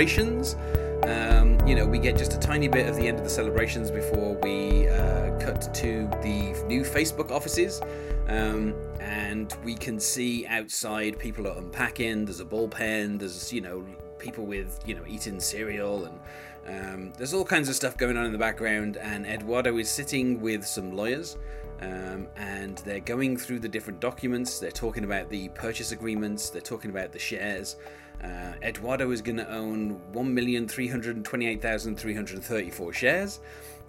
celebrations. Um, you know, we get just a tiny bit of the end of the celebrations before we uh, cut to the new Facebook offices. Um, and we can see outside people are unpacking. There's a bullpen. There's you know people with you know eating cereal and um, there's all kinds of stuff going on in the background. And Eduardo is sitting with some lawyers. Um, and they're going through the different documents. They're talking about the purchase agreements. They're talking about the shares. Uh, Eduardo is going to own 1,328,334 shares,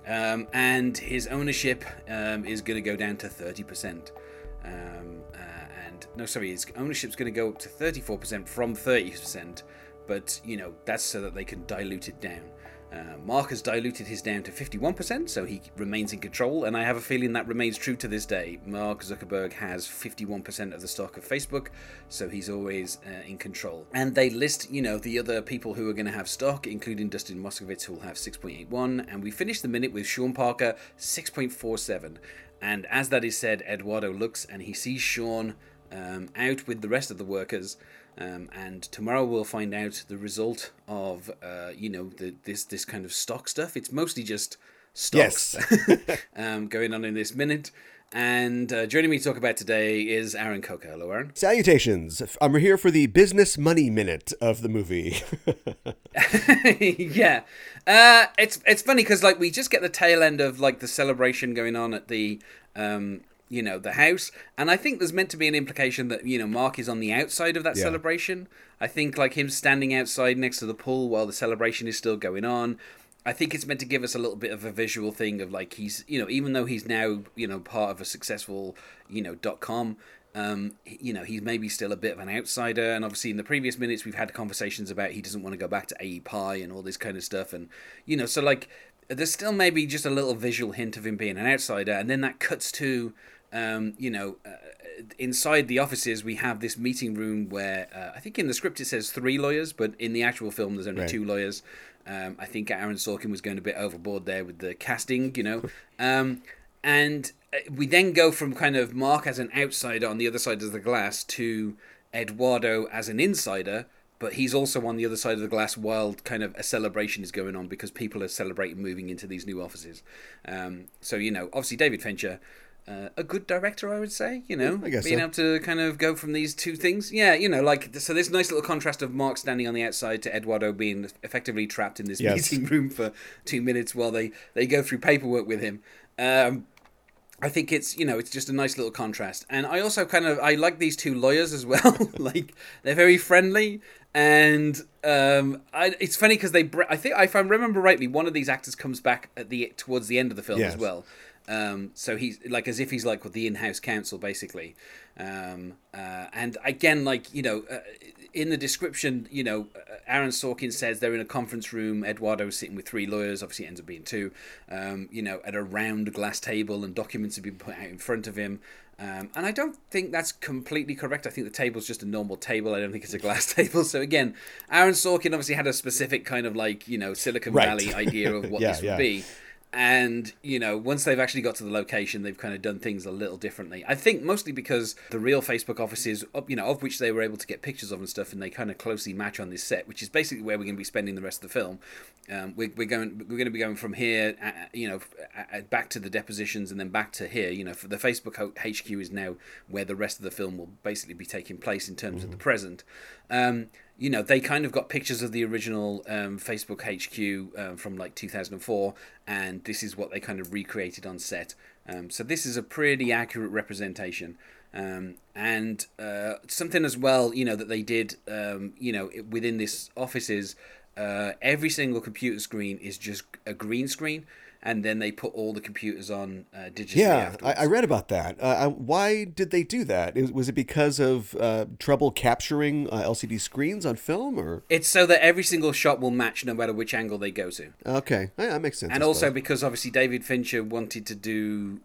um, and his ownership um, is going to go down to 30%. Um, uh, and no, sorry, his ownership's going to go up to 34% from 30%, but you know that's so that they can dilute it down. Uh, Mark has diluted his down to 51%, so he remains in control, and I have a feeling that remains true to this day. Mark Zuckerberg has 51% of the stock of Facebook, so he's always uh, in control. And they list, you know, the other people who are going to have stock, including Dustin Moskovitz, who will have 6.81, and we finish the minute with Sean Parker, 6.47. And as that is said, Eduardo looks and he sees Sean um, out with the rest of the workers. Um, and tomorrow we'll find out the result of uh, you know the, this this kind of stock stuff. It's mostly just stocks Yes. um, going on in this minute. And uh, joining me to talk about today is Aaron Coker. Hello, Aaron. Salutations. I'm here for the business money minute of the movie. yeah, uh, it's it's funny because like we just get the tail end of like the celebration going on at the um, you know the house, and I think there's meant to be an implication that you know Mark is on the outside of that Yeah. celebration. I think like him standing outside next to the pool while the celebration is still going on. I think it's meant to give us a little bit of a visual thing of like he's you know even though he's now you know part of a successful you know dot com um, you know, he's maybe still a bit of an outsider. And obviously, in the previous minutes, we've had conversations about he doesn't want to go back to AE Pi and all this kind of stuff. And, you know, so like, there's still maybe just a little visual hint of him being an outsider. And then that cuts to, um, you know, uh, inside the offices, we have this meeting room where uh, I think in the script it says three lawyers, but in the actual film, there's only Right. two lawyers. Um, I think Aaron Sorkin was going a bit overboard there with the casting, you know. Um, and uh, we then go from kind of Mark as an outsider on the other side of the glass to Eduardo as an insider, but he's also on the other side of the glass while kind of a celebration is going on because people are celebrating moving into these new offices. Um, so, you know, obviously David Fincher. Uh, a good director, I would say. You know, I guess being so. able to kind of go from these two things. Yeah, you know, like so. This nice little contrast of Mark standing on the outside to Eduardo being effectively trapped in this Yes. meeting room for two minutes while they they go through paperwork with him. Um, I think it's you know it's just a nice little contrast, and I also kind of I like these two lawyers as well. like they're very friendly, and um, I, it's funny because they I think if I remember rightly, one of these actors comes back at the towards the end of the film as well. Um, so he's like as if he's like with the in-house counsel basically, um, uh, and again like you know. Uh, in the description, you know, uh, Aaron Sorkin says they're in a conference room. Eduardo's sitting with three lawyers. Obviously, it ends up being two. Um, you know, at a round glass table, and documents have been put out in front of him. Um, and I don't think that's completely correct. I think the table's just a normal table. I don't think it's a glass table. So again, Aaron Sorkin obviously had a specific kind of like you know Silicon Right. Valley idea of what Yeah, this would yeah. be. And you know, once they've actually got to the location, they've kind of done things a little differently. I think mostly because the real Facebook offices, you know, of which they were able to get pictures of and stuff, and they kind of closely match on this set, which is basically where we're going to be spending the rest of the film. Um, we're, we're going, we're going to be going from here, uh, uh, you know, uh, back to the depositions, and then back to here. You know, for the Facebook HQ is now where the rest of the film will basically be taking place in terms of the present. Um, you know, they kind of got pictures of the original um, Facebook HQ um, from like 2004, and this is what they kind of recreated on set. Um, so this is a pretty accurate representation. Um, and uh, something as well, you know, that they did, um, you know, within this office is uh, every single computer screen is just a green screen, and then they put all the computers on uh, digitally yeah. I, I read about that. Uh, uh, why did they do that? Is- Was it because of uh, trouble capturing uh, LCD screens on film, or It's so that every single shot will match no matter which angle they go to. okay, yeah, that makes sense. and also because obviously David Fincher wanted to do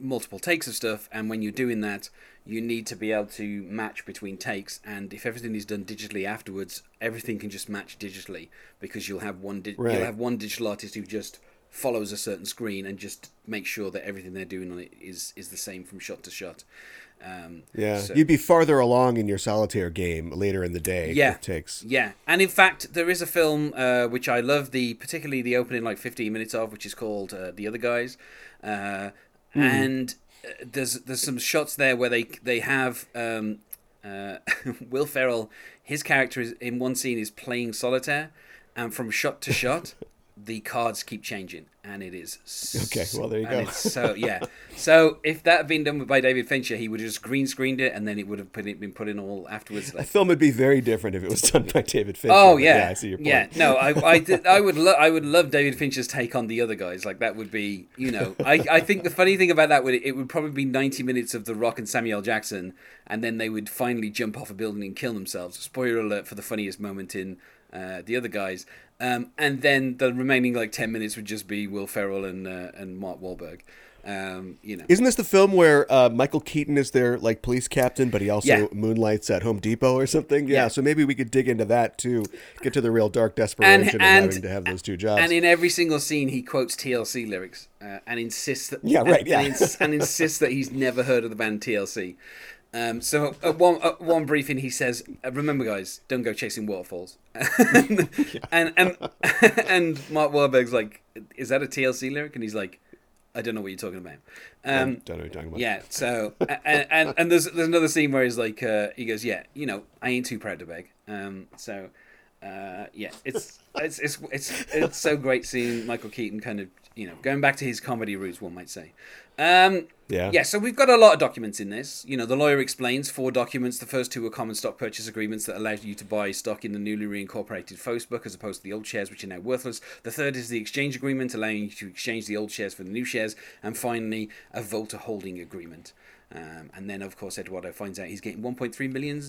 multiple takes of stuff, and when you're doing that, you need to be able to match between takes. And if everything is done digitally afterwards, everything can just match digitally because you'll have one di- Right. you'll have one digital artist who just follows a certain screen and just makes sure that everything they're doing on it is is the same from shot to shot. Um, Yeah, so- you'd be farther along in your solitaire game later in the day. Yeah. if takes. Yeah, and in fact, there is a film uh, which I love the particularly the opening like 15 minutes of, which is called uh, The Other Guys, uh, and uh, there's there's some shots there where they they have um, uh, Will Ferrell. His character is in one scene is playing solitaire, and from shot to shot, the cards keep changing, and it is Okay, well, there you go. so yeah, so if that had been done by David Fincher, he would have just green screened it, and then it would have put it, been put in all afterwards. The film would be very different if it was done by David Fincher. Oh but yeah, I see your point. yeah. No, I, I, did- I would, lo- I would love David Fincher's take on the other guys. Like that would be, you know, I, I think the funny thing about that would it would probably be ninety minutes of The Rock and Samuel Jackson, and then they would finally jump off a building and kill themselves. Spoiler alert for the funniest moment in uh, the other guys, um, and then the remaining like ten minutes would just be Will Ferrell and uh, and Mark Wahlberg. Um, you know, Isn't this the film where uh, Michael Keaton is their like police captain, but he also Yeah. moonlights at Home Depot or something? Yeah, Yeah. So maybe we could dig into that too, get to the real dark desperation of and- having to have those two jobs. And in every single scene, he quotes TLC lyrics uh, and insists that Yeah, right, and, yeah. and, ins- and insists that he's never heard of the band TLC. Um, so at one at one briefing, he says, uh, "Remember, guys, don't go chasing waterfalls." and, and and and Mark Wahlberg's like, "Is that a TLC lyric?" And he's like, "I don't know what you're talking about." Um, don't know what you're talking about. yeah. So and, and and there's there's another scene where he's like, uh, he goes, "Yeah, you know, I ain't too proud to beg." Um, so uh, yeah, it's it's it's it's it's so great seeing Michael Keaton kind of you know going back to his comedy roots, one might say. Um, Yeah. Yeah. So we've got a lot of documents in this. You know, the lawyer explains four documents. The first two are common stock purchase agreements that allow you to buy stock in the newly reincorporated Facebook as opposed to the old shares, which are now worthless. The third is the exchange agreement, allowing you to exchange the old shares for the new shares. And finally, a voter holding agreement. Um, and then, of course, Eduardo finds out he's getting 1.3 million,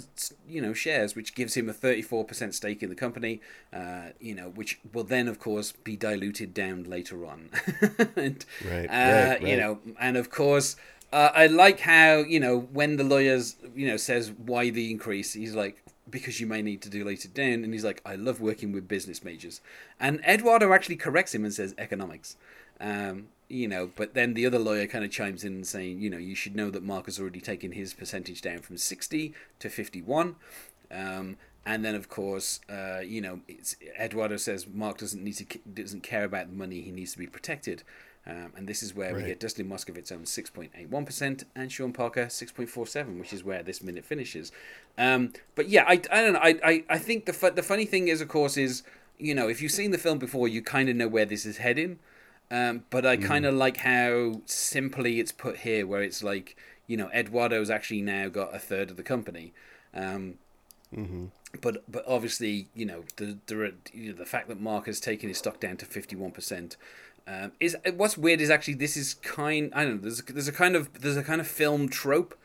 you know, shares, which gives him a 34% stake in the company. Uh, you know, which will then, of course, be diluted down later on. and, Right, uh, right, You know, and of course, uh, I like how you know when the lawyers, you know, says why the increase. He's like, because you may need to dilute it down, and he's like, I love working with business majors. And Eduardo actually corrects him and says economics. Um, you know, but then the other lawyer kind of chimes in saying, you know, you should know that Mark has already taken his percentage down from 60 to 51. Um, and then, of course, uh, you know, it's, Eduardo says Mark doesn't need to doesn't care about the money; he needs to be protected. Um, and this is where we Right. get Dustin Moskovitz owns six point eight one percent, and Sean Parker six point four seven, which is where this minute finishes. Um, but yeah, I, I don't know. I, I, I think the fu- the funny thing is, of course, is you know if you've seen the film before, you kind of know where this is heading. Um, but I kind of like how simply it's put here, where it's like you know Eduardo's actually now got a third of the company. Um, but but obviously you know the the you know, the fact that Mark has taken his stock down to fifty one percent um, is what's weird is actually this is kind I don't know there's there's a kind of there's a kind of film trope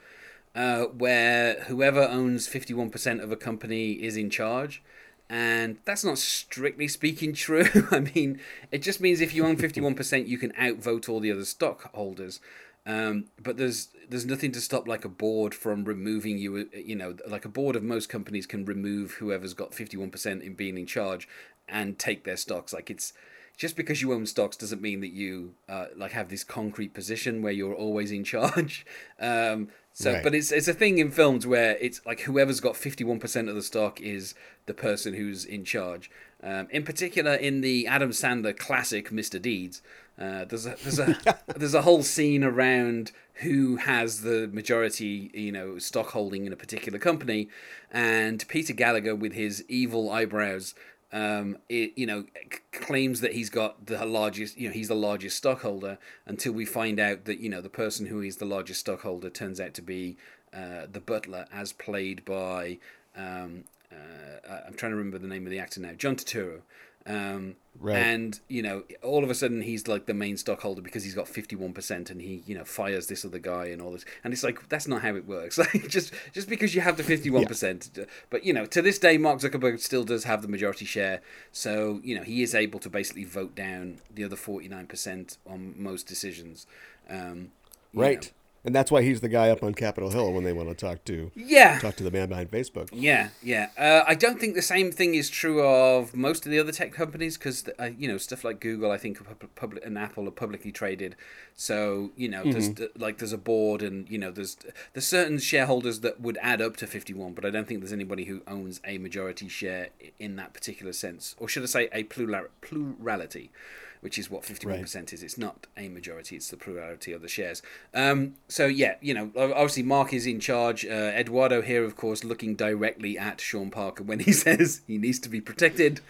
uh, where whoever owns fifty one percent of a company is in charge. And that's not strictly speaking true. I mean, it just means if you own fifty one percent, you can outvote all the other stockholders. Um, but there's there's nothing to stop like a board from removing you. You know, like a board of most companies can remove whoever's got fifty one percent in being in charge and take their stocks. Like it's just because you own stocks doesn't mean that you uh, like have this concrete position where you're always in charge. Um, so, Right. but it's it's a thing in films where it's like whoever's got fifty one percent of the stock is the person who's in charge. Um, in particular, in the Adam Sandler classic Mr. Deeds, uh, there's a there's a there's a whole scene around who has the majority, you know, stock holding in a particular company, and Peter Gallagher with his evil eyebrows. Um, it, you know, claims that he's got the largest, you know, he's the largest stockholder until we find out that, you know, the person who is the largest stockholder turns out to be uh, the butler, as played by, um, uh, I'm trying to remember the name of the actor now, John Turturro. Um, Right. And, you know, all of a sudden he's like the main stockholder because he's got 51% and he, you know, fires this other guy and all this. And it's like, that's not how it works. Like, just just because you have the 51%. But, you know, to this day, Mark Zuckerberg still does have the majority share. So, you know, he is able to basically vote down the other 49% on most decisions. Um, Right. know. And that's why he's the guy up on Capitol Hill when they want to talk to Yeah. talk to the man behind Facebook. Yeah, yeah. Uh, I don't think the same thing is true of most of the other tech companies because uh, you know stuff like Google, I think, public and Apple are publicly traded. So you know, there's like there's a board, and you know, there's there's certain shareholders that would add up to fifty one, but I don't think there's anybody who owns a majority share in that particular sense, or should I say, a plural plurality. Which is what fifty one percent is. It's not a majority; it's the plurality of the shares. Um, so yeah, you know, obviously Mark is in charge. Uh, Eduardo here, of course, looking directly at Sean Parker when he says he needs to be protected.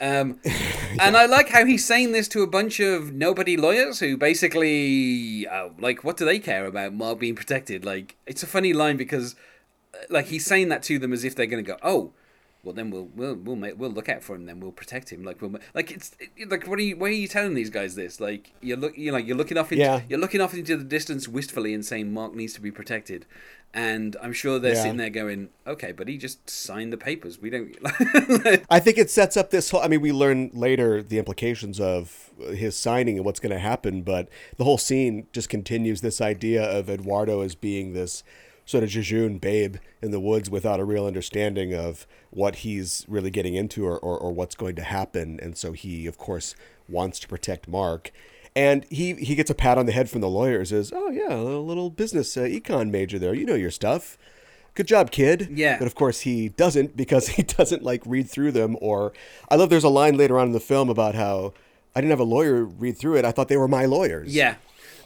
Um, and I like how he's saying this to a bunch of nobody lawyers who basically, uh, like, what do they care about Mark being protected? Like, it's a funny line because, uh, like, he's saying that to them as if they're going to go, oh, well then we'll we'll we'll make, we'll look out for him then we'll protect him like we'll like it's like what are you why are you telling these guys this like you're look you know you're looking off into, Yeah. you're looking off into the distance wistfully and saying Mark needs to be protected and I'm sure they're Yeah. sitting there going okay but he just signed the papers we don't I think it sets up this whole. I mean, we learn later the implications of his signing and what's going to happen, but the whole scene just continues this idea of Eduardo as being this sort of jejune babe in the woods without a real understanding of what he's really getting into or, or, or what's going to happen. And so he, of course, wants to protect Mark. And he, he gets a pat on the head from the lawyers as, oh, yeah, a little business uh, econ major there. You know your stuff. Good job, kid. Yeah. But of course, he doesn't because he doesn't like read through them. Or I love there's a line later on in the film about how I didn't have a lawyer read through it. I thought they were my lawyers. Yeah.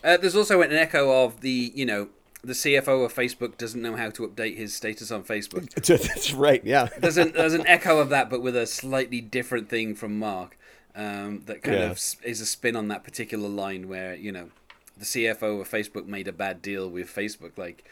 Uh, there's also an echo of the, you know, the CFO of Facebook doesn't know how to update his status on Facebook. That's right. Yeah. There's an there's an echo of that, but with a slightly different thing from Mark. Um, that kind Yeah. of is a spin on that particular line where you know the CFO of Facebook made a bad deal with Facebook. Like,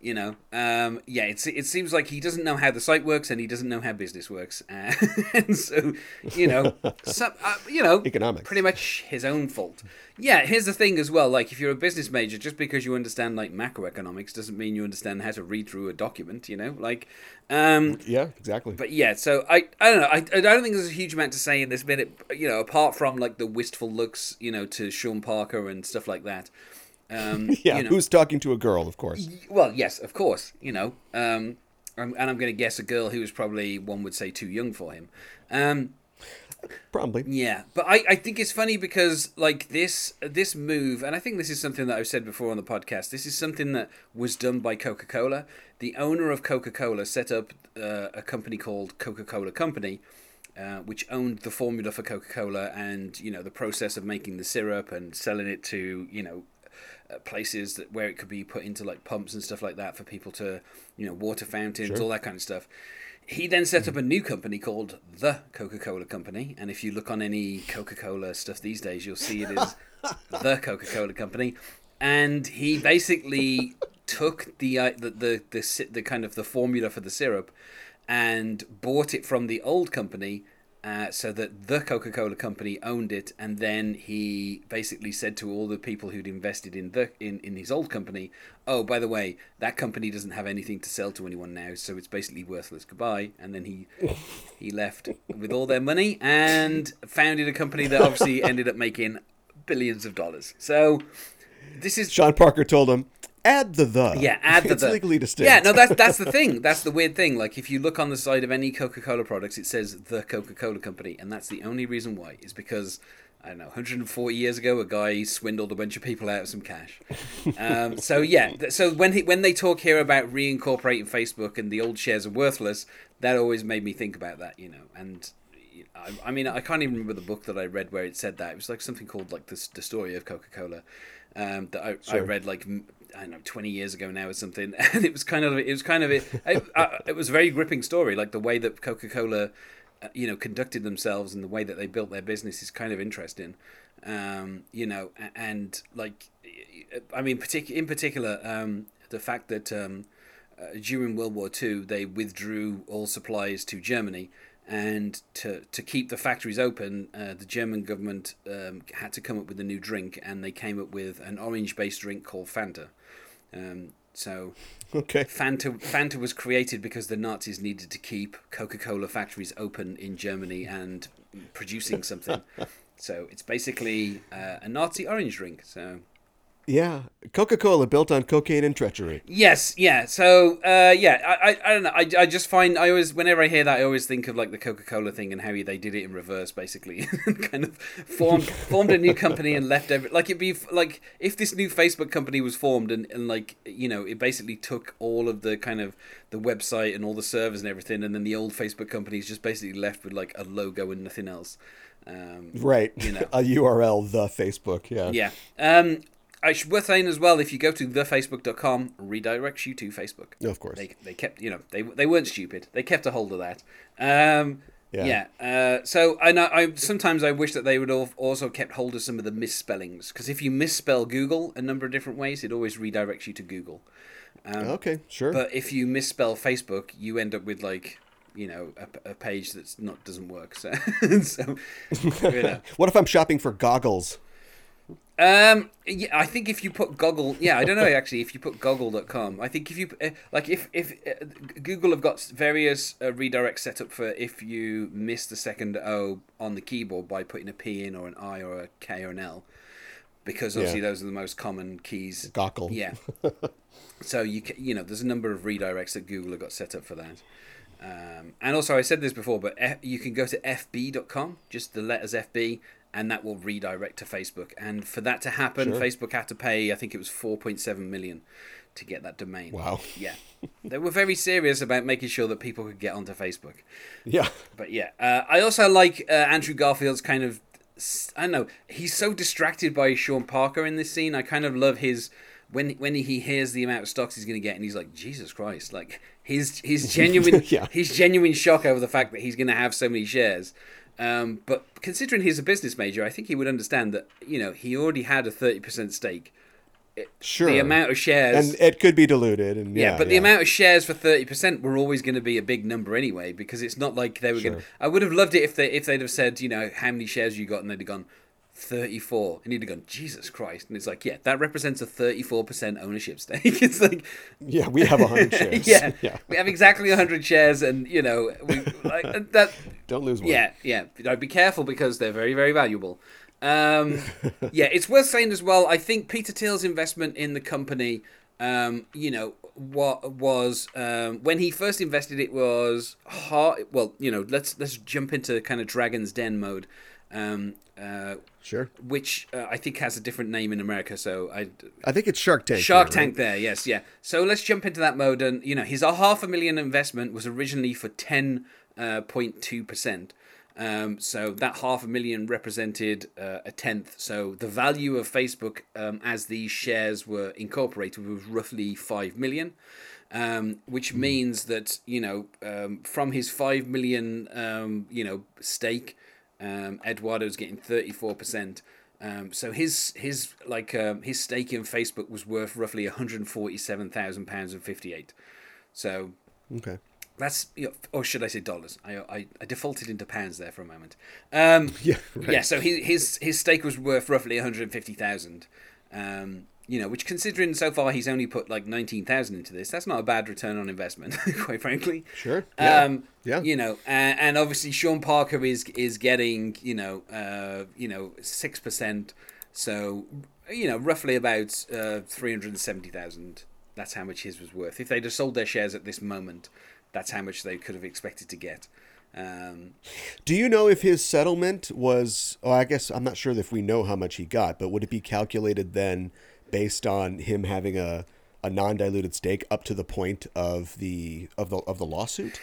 you know, um, yeah, it's it seems like he doesn't know how the site works and he doesn't know how business works, uh, and so you know, some, uh, you know, Economics. pretty much his own fault. Yeah, here's the thing as well. Like, if you're a business major, just because you understand like macroeconomics doesn't mean you understand how to read through a document. You know, like, um, Yeah. Exactly. but yeah, so I I don't know. I, I don't think there's a huge amount to say in this minute. You know, apart from like the wistful looks, you know, to Sean Parker and stuff like that. Um, yeah. you know, Who's talking to a girl? Of course. well, yes, of course. You know, um, I'm, and I'm going to guess a girl who was probably one would say too young for him. Um, Probably. yeah, but I, I think it's funny because like this this move, and I think this is something that I've said before on the podcast. This is something that was done by Coca Cola. The owner of Coca Cola set up uh, a company called Coca Cola Company, uh, which owned the formula for Coca Cola and you know the process of making the syrup and selling it to you know places that where it could be put into like pumps and stuff like that for people to you know water fountains all that kind of stuff. He then set up a new company called the coca-cola company and if you look on any coca-cola stuff these days you'll see it is the coca-cola company. And he basically took the, uh, the the the the kind of the formula for the syrup and bought it from the old company uh, so that the Coca Cola company owned it, and then he basically said to all the people who'd invested in the in, in his old company, "Oh, by the way, that company doesn't have anything to sell to anyone now, so it's basically worthless. Goodbye." And then he he left with all their money and founded a company that obviously ended up making billions of dollars. So this is Sean Parker told him, "Add the the." yeah, add the it's the. legally distinct. Yeah, no, that's that's the thing. That's the weird thing. Like if you look on the side of any Coca Cola products, it says the Coca Cola Company, and that's the only reason why is because I don't know, 140 years ago, a guy swindled a bunch of people out of some cash. Um, so yeah, th- so when he, when they talk here about reincorporating Facebook and the old shares are worthless, that always made me think about that, you know, and. I, I mean, I can't even remember the book that I read where it said that. It was like something called like the, the story of Coca Cola um, that I, I read like I don't know twenty years ago now or something, and it was kind of it was kind of it. it, uh, it was a very gripping story, like the way that Coca Cola, uh, you know, conducted themselves and the way that they built their business is kind of interesting. Um, you know, and like, I mean, partic- in particular, um, the fact that um, uh, during World War II they withdrew all supplies to Germany. And to, to keep the factories open, uh, the German government um, had to come up with a new drink, and they came up with an orange-based drink called Fanta. Um, so Okay. Fanta Fanta was created because the Nazis needed to keep Coca-Cola factories open in Germany and producing something. so it's basically uh, a Nazi orange drink. So Yeah, Coca Cola built on cocaine and treachery. Yes, yeah. So, uh, yeah, I, I, I don't know. I, I just find I always, whenever I hear that, I always think of like the Coca Cola thing and how they did it in reverse, basically, kind of formed formed a new company and left every like it'd be like if this new Facebook company was formed and, and like you know it basically took all of the kind of the website and all the servers and everything, and then the old Facebook company is just basically left with like a logo and nothing else. Um, right. You know. a URL, the Facebook. Yeah. Yeah. Um, I should worth saying as well, if you go to thefacebook.com, redirects you to Facebook. no, Of course. They, they kept, you know, they, they weren't stupid. They kept a hold of that. Um, Yeah. yeah. Uh, so I know I sometimes I wish that they would have also kept hold of some of the misspellings because if you misspell Google a number of different ways, it always redirects you to Google. Um, Okay, sure. But if you misspell Facebook, you end up with like you know a, a page that's not doesn't work. So, so you know. what if I'm shopping for goggles? Um, yeah, I think if you put Goggle, yeah, I don't know actually. If you put Goggle.com, I think if you uh, like if if uh, Google have got various uh, redirects set up for if you miss the second O on the keyboard by putting a P in or an I or a K or an L, because obviously Yeah. those are the most common keys. Goggle. Yeah. so you ca- you know there's a number of redirects that Google have got set up for that. Um, and also I said this before, but F- you can go to fb.com, just the letters FB, and that will redirect to Facebook. And for that to happen, Sure. Facebook had to pay I think it was 4.7 million to get that domain. Wow. Yeah. they were very serious about making sure that people could get onto Facebook. Yeah. But yeah, uh, I also like uh, Andrew Garfield's kind of. I don't know. He's so distracted by Sean Parker in this scene. I kind of love his when when he hears the amount of stocks he's going to get, and he's like, Jesus Christ! Like his his genuine Yeah. his genuine shock over the fact that he's going to have so many shares. Um, but considering he's a business major, I think he would understand that you know he already had a thirty percent stake. Sure. The amount of shares and it could be diluted and yeah, yeah, but the amount of shares for thirty percent were always going to be a big number anyway, because it's not like they were going. to... I would have loved it if they if they'd have said, you know, how many shares you got, and they'd have gone thirty four, and he'd have gone, Jesus Christ, and it's like, yeah, that represents a thirty four percent ownership stake. it's like, yeah, we have a hundred shares. yeah, yeah. we have exactly hundred shares, and you know, we like that. Don't lose one. Yeah, yeah. I'd be careful because they're very, very valuable. Um, yeah, it's worth saying as well. I think Peter Thiel's investment in the company, um, you know, what was um, when he first invested, it was hard. Well, you know, let's let's jump into kind of Dragon's Den mode. Um, uh, Sure. which uh, I think has a different name in America. So I I think it's Shark Tank. Shark there, right? Tank there, yes, yeah. So let's jump into that mode, and you know, his a half a million investment was originally for ten point two percent. Um, so that half a million represented uh, a tenth. So the value of Facebook um, as these shares were incorporated was roughly five million. Um, which means that you know um, from his five million um, you know stake, um, Eduardo's getting thirty four percent. Um, so his his like um, his stake in Facebook was worth roughly one hundred forty seven thousand pounds and fifty eight. So Okay. that's you know, or should I say dollars? I, I I defaulted into pounds there for a moment. Um, Yeah. Right. yeah, so his his his stake was worth roughly one hundred fifty thousand. Um, you know, which considering so far he's only put like nineteen thousand into this, that's not a bad return on investment, quite frankly. Sure. Yeah. Um, Yeah. You know, and, and obviously Sean Parker is is getting you know uh, you know six percent, so you know roughly about uh, three hundred seventy thousand. That's how much his was worth. If they'd have sold their shares at this moment, that's how much they could have expected to get. Um, Do you know if his settlement was? Oh, I guess I'm not sure if we know how much he got, but would it be calculated then based on him having a a non-diluted stake up to the point of the of the of the lawsuit?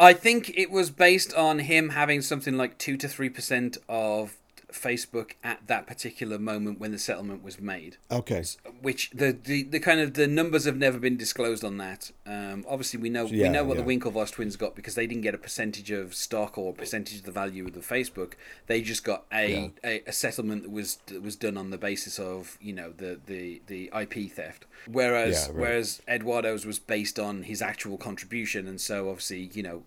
I think it was based on him having something like two to three percent of Facebook at that particular moment when the settlement was made. Okay. Which the, the, the kind of the numbers have never been disclosed on that. Um, obviously, we know we know what yeah. the Winklevoss twins got because they didn't get a percentage of stock or percentage of the value of the Facebook. They just got a, a, a settlement that was that was done on the basis of you know the the, the IP theft. Whereas Yeah, right. whereas Eduardo's was based on his actual contribution, and so obviously you know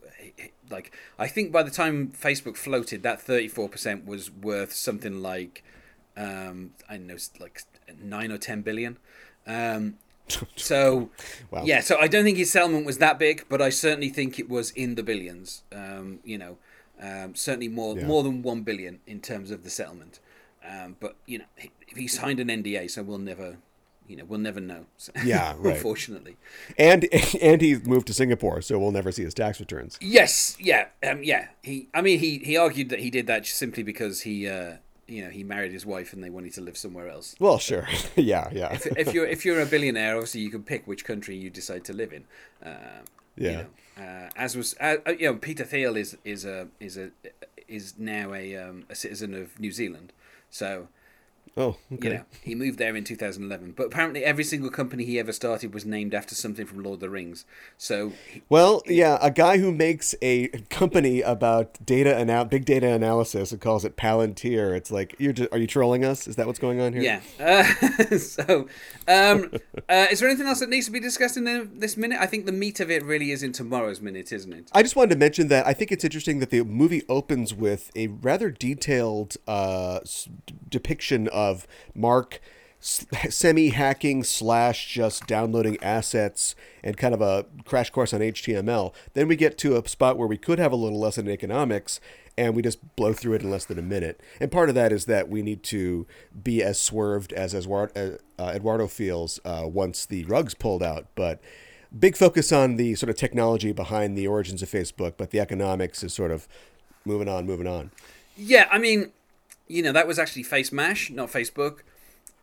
like I think by the time Facebook floated, that thirty four percent was worth something like um, I don't know like nine or ten billion. Um, so Wow. yeah, so I don't think his settlement was that big, but I certainly think it was in the billions. Um, you know, um, certainly more Yeah. more than one billion in terms of the settlement. Um, but you know, he, he signed an NDA, so we'll never you know, we'll never know. So, Yeah, right. unfortunately. And and he moved to Singapore, so we'll never see his tax returns. Yes, yeah, um, yeah. He, I mean, he he argued that he did that just simply because he, uh, you know, he married his wife and they wanted to live somewhere else. Well, sure. yeah, yeah. If, if you're if you're a billionaire, obviously you can pick which country you decide to live in. Um, you Yeah. know, uh, as was, uh, uh, you know, Peter Thiel is is a is a is now a um, a citizen of New Zealand, so Oh, okay. you know he moved there in 2011. But apparently, every single company he ever started was named after something from Lord of the Rings. So he- Well, yeah, a guy who makes a company about data anal- big data analysis and calls it Palantir. It's like you're just, are you trolling us? Is that what's going on here? Yeah. Uh, so, um, uh, is there anything else that needs to be discussed in this minute? I think the meat of it really is in tomorrow's minute, isn't it? I just wanted to mention that I think it's interesting that the movie opens with a rather detailed uh, depiction of Mark semi hacking slash just downloading assets and kind of a crash course on HTML. Then we get to a spot where we could have a little lesson in economics. And we just blow through it in less than a minute. And part of that is that we need to be as swerved as Eduardo, uh, Eduardo feels uh, once the rug's pulled out. But big focus on the sort of technology behind the origins of Facebook, but the economics is sort of moving on, moving on. Yeah, I mean, you know, that was actually Facemash, not Facebook.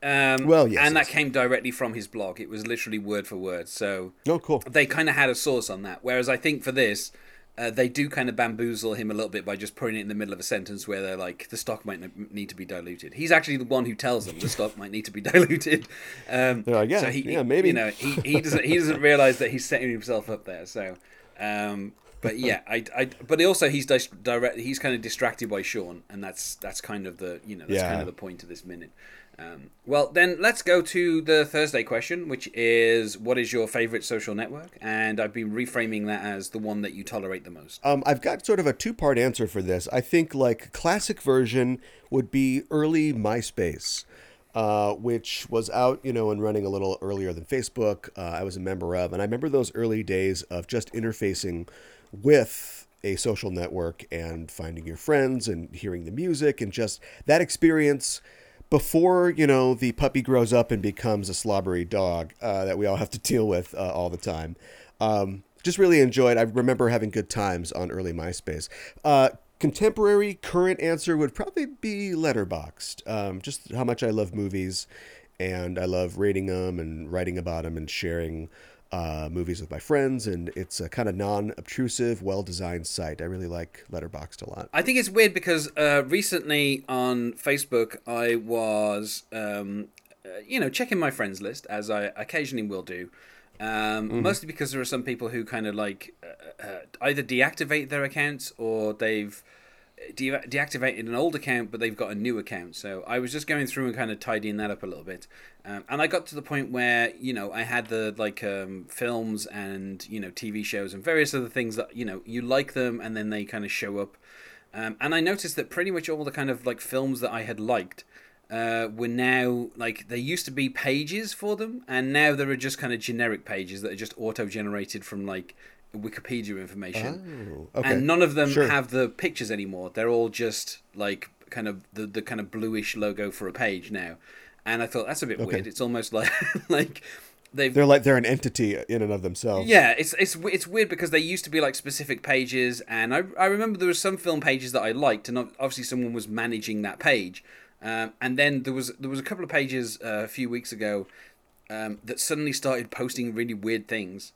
Um, Well, yes, and yes. that came directly from his blog. It was literally word for word. So Oh, cool. they kind of had a source on that. Whereas I think for this, uh, they do kind of bamboozle him a little bit by just putting it in the middle of a sentence where they're like, the stock might need to be diluted. He's actually the one who tells them the stock might need to be diluted. Um, like, yeah, yeah, maybe. You know, he, he doesn't he doesn't realize that he's setting himself up there. So, um, but yeah, I, I but also he's dis- direct. He's kind of distracted by Sean, and that's that's kind of the you know that's Yeah. kind of the point of this minute. Um, well, then let's go to the Thursday question, which is what is your favorite social network? And I've been reframing that as the one that you tolerate the most. Um, I've got sort of a two part answer for this. I think like classic version would be early MySpace. Uh, which was out, you know, and running a little earlier than Facebook. Uh, I was a member of, and I remember those early days of just interfacing with a social network and finding your friends and hearing the music and just that experience before you know the puppy grows up and becomes a slobbery dog uh, that we all have to deal with uh, all the time. Um, just really enjoyed. I remember having good times on early MySpace. Uh, contemporary current answer would probably be Letterboxd. Um, just how much I love movies, and I love rating them and writing about them and sharing uh, movies with my friends. And it's a kind of non-obtrusive, well-designed site. I really like Letterboxd a lot. I think it's weird because uh, recently on Facebook I was, um, uh, you know, checking my friends list as I occasionally will do. Um, Mostly because there are some people who kind of like uh, uh, either deactivate their accounts or they've de- deactivated an old account but they've got a new account. So I was just going through and kind of tidying that up a little bit, um, and I got to the point where you know I had the like um, films and you know TV shows and various other things that you know you like them and then they kind of show up. Um, and I noticed that pretty much all the kind of like films that I had liked uh, were now like there used to be pages for them, and now there are just kind of generic pages that are just auto generated from like Wikipedia information. Oh, okay. And none of them Sure. have the pictures anymore. They're all just like kind of the, the kind of bluish logo for a page now. And I thought that's a bit Okay. weird. It's almost like like they've They're like they're an entity in and of themselves. yeah, it's it's it's weird because they used to be like specific pages, and I I remember there was some film pages that I liked, and obviously someone was managing that page, um, and then there was there was a couple of pages uh, a few weeks ago um, that suddenly started posting really weird things,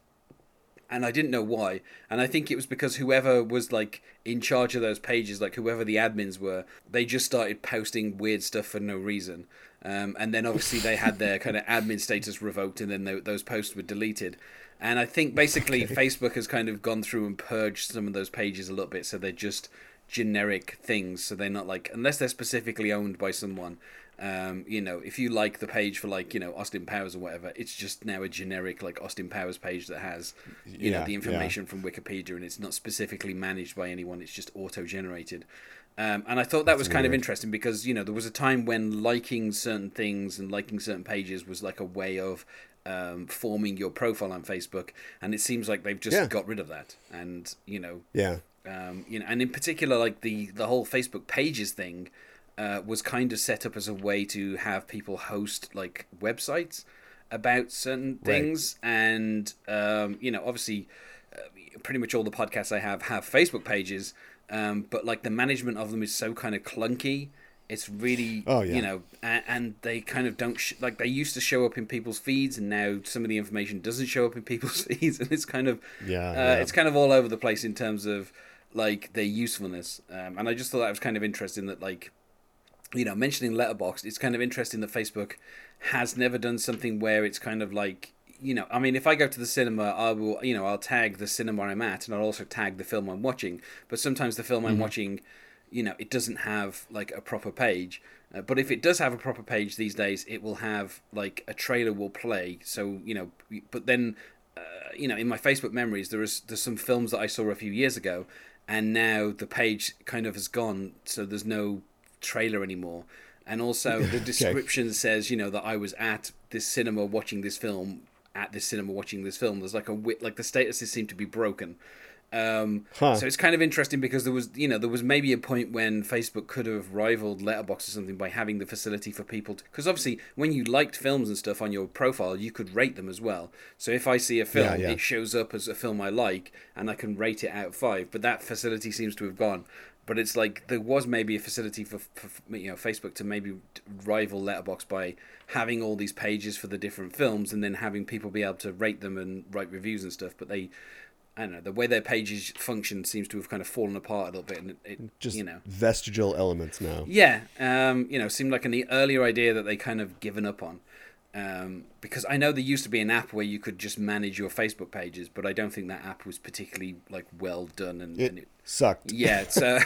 and I didn't know why, and I think it was because whoever was like in charge of those pages, like whoever the admins were, they just started posting weird stuff for no reason. Um, and then obviously they had their kind of admin status revoked, and then tho- those posts were deleted. And I think basically Facebook has kind of gone through and purged some of those pages a little bit, so they're just generic things. So they're not like unless they're specifically owned by someone. Um, you know, if you like the page for like you know Austin Powers or whatever, it's just now a generic like Austin Powers page that has you know Yeah, the yeah. information from Wikipedia, and it's not specifically managed by anyone. It's just auto generated. Um, and I thought that was kind of interesting because you know there was a time when liking certain things and liking certain pages was like a way of um, forming your profile on Facebook, and it seems like they've just Yeah. got rid of that. And you know, Yeah. um, you know, and in particular, like the the whole Facebook Pages thing uh, was kind of set up as a way to have people host like websites. about certain things, right. and um, you know, obviously, uh, pretty much all the podcasts I have have Facebook pages, um, but like the management of them is so kind of clunky. It's really, oh, yeah. you know, and, and they kind of don't sh- like they used to show up in people's feeds, and now some of the information doesn't show up in people's feeds, and it's kind of, yeah, uh, yeah. it's kind of all over the place in terms of like their usefulness. Um, and I just thought that was kind of interesting that like you know, mentioning Letterboxd, it's kind of interesting that Facebook has never done something where it's kind of like, you know, I mean, if I go to the cinema, I will, you know, I'll tag the cinema I'm at, and I'll also tag the film I'm watching. But sometimes the film mm-hmm. I'm watching, you know, it doesn't have like a proper page. Uh, but if it does have a proper page these days, it will have like a trailer will play. So you know, but then, uh, you know, in my Facebook memories, there is there's some films that I saw a few years ago, and now the page kind of has gone, so there's no trailer anymore. And also, the description okay. says, you know, that I was at this cinema watching this film, at this cinema watching this film. There's like a wit, like the statuses seem to be broken. Um, huh. So it's kind of interesting because there was, you know, there was maybe a point when Facebook could have rivaled Letterboxd or something by having the facility for people to, because obviously when you liked films and stuff on your profile, you could rate them as well. So if I see a film, yeah, yeah. it shows up as a film I like, and I can rate it out of five. But that facility seems to have gone but it's like there was maybe a facility for, for you know Facebook to maybe rival Letterbox by having all these pages for the different films and then having people be able to rate them and write reviews and stuff. But they, I don't know, the way their pages function seems to have kind of fallen apart a little bit, and it, it just you know vestigial elements now. Yeah, um, you know, seemed like an earlier idea that they kind of given up on. Um, because I know there used to be an app where you could just manage your Facebook pages, but I don't think that app was particularly like well done and, it, and it sucked. Yeah, it's uh...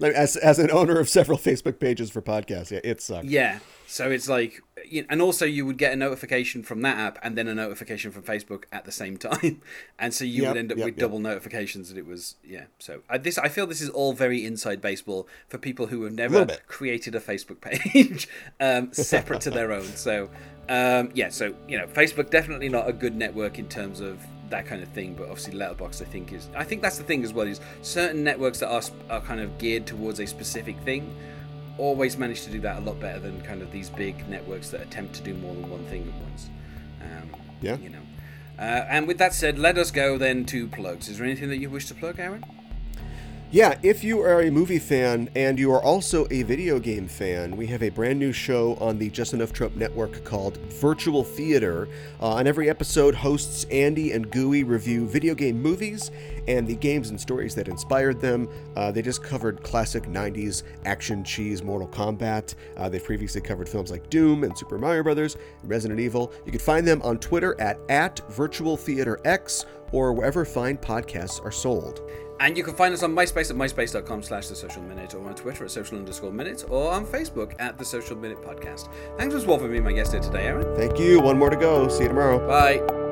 as as an owner of several Facebook pages for podcasts, yeah, it sucked. Yeah, so it's like, and also you would get a notification from that app and then a notification from Facebook at the same time, and so you yep, would end up yep, with yep. double notifications. And it was yeah. So I, this I feel this is all very inside baseball for people who have never a created a Facebook page um, separate to their own. So um, yeah, so you know, Facebook definitely not a good network in terms of that kind of thing. But obviously, Letterbox I think is I think that's the thing as well is certain networks that are are kind of geared towards a specific thing always manage to do that a lot better than kind of these big networks that attempt to do more than one thing at once. Um, yeah, you know. Uh, and with that said, let us go then to plugs. Is there anything that you wish to plug, Aaron? Yeah, if you are a movie fan and you are also a video game fan, we have a brand new show on the Just Enough Trope Network called Virtual Theater. Uh, on every episode, hosts Andy and Gooey review video game movies and the games and stories that inspired them. Uh, they just covered classic 90s action cheese Mortal Kombat. Uh, they've previously covered films like Doom and Super Mario Brothers, and Resident Evil. You can find them on Twitter at, at Virtual Theater X or wherever fine podcasts are sold. And you can find us on MySpace at myspace.com slash the social minute or on Twitter at social underscore minute or on Facebook at the social minute podcast. Thanks for for being my guest here today, Aaron. Thank you. One more to go. See you tomorrow. Bye.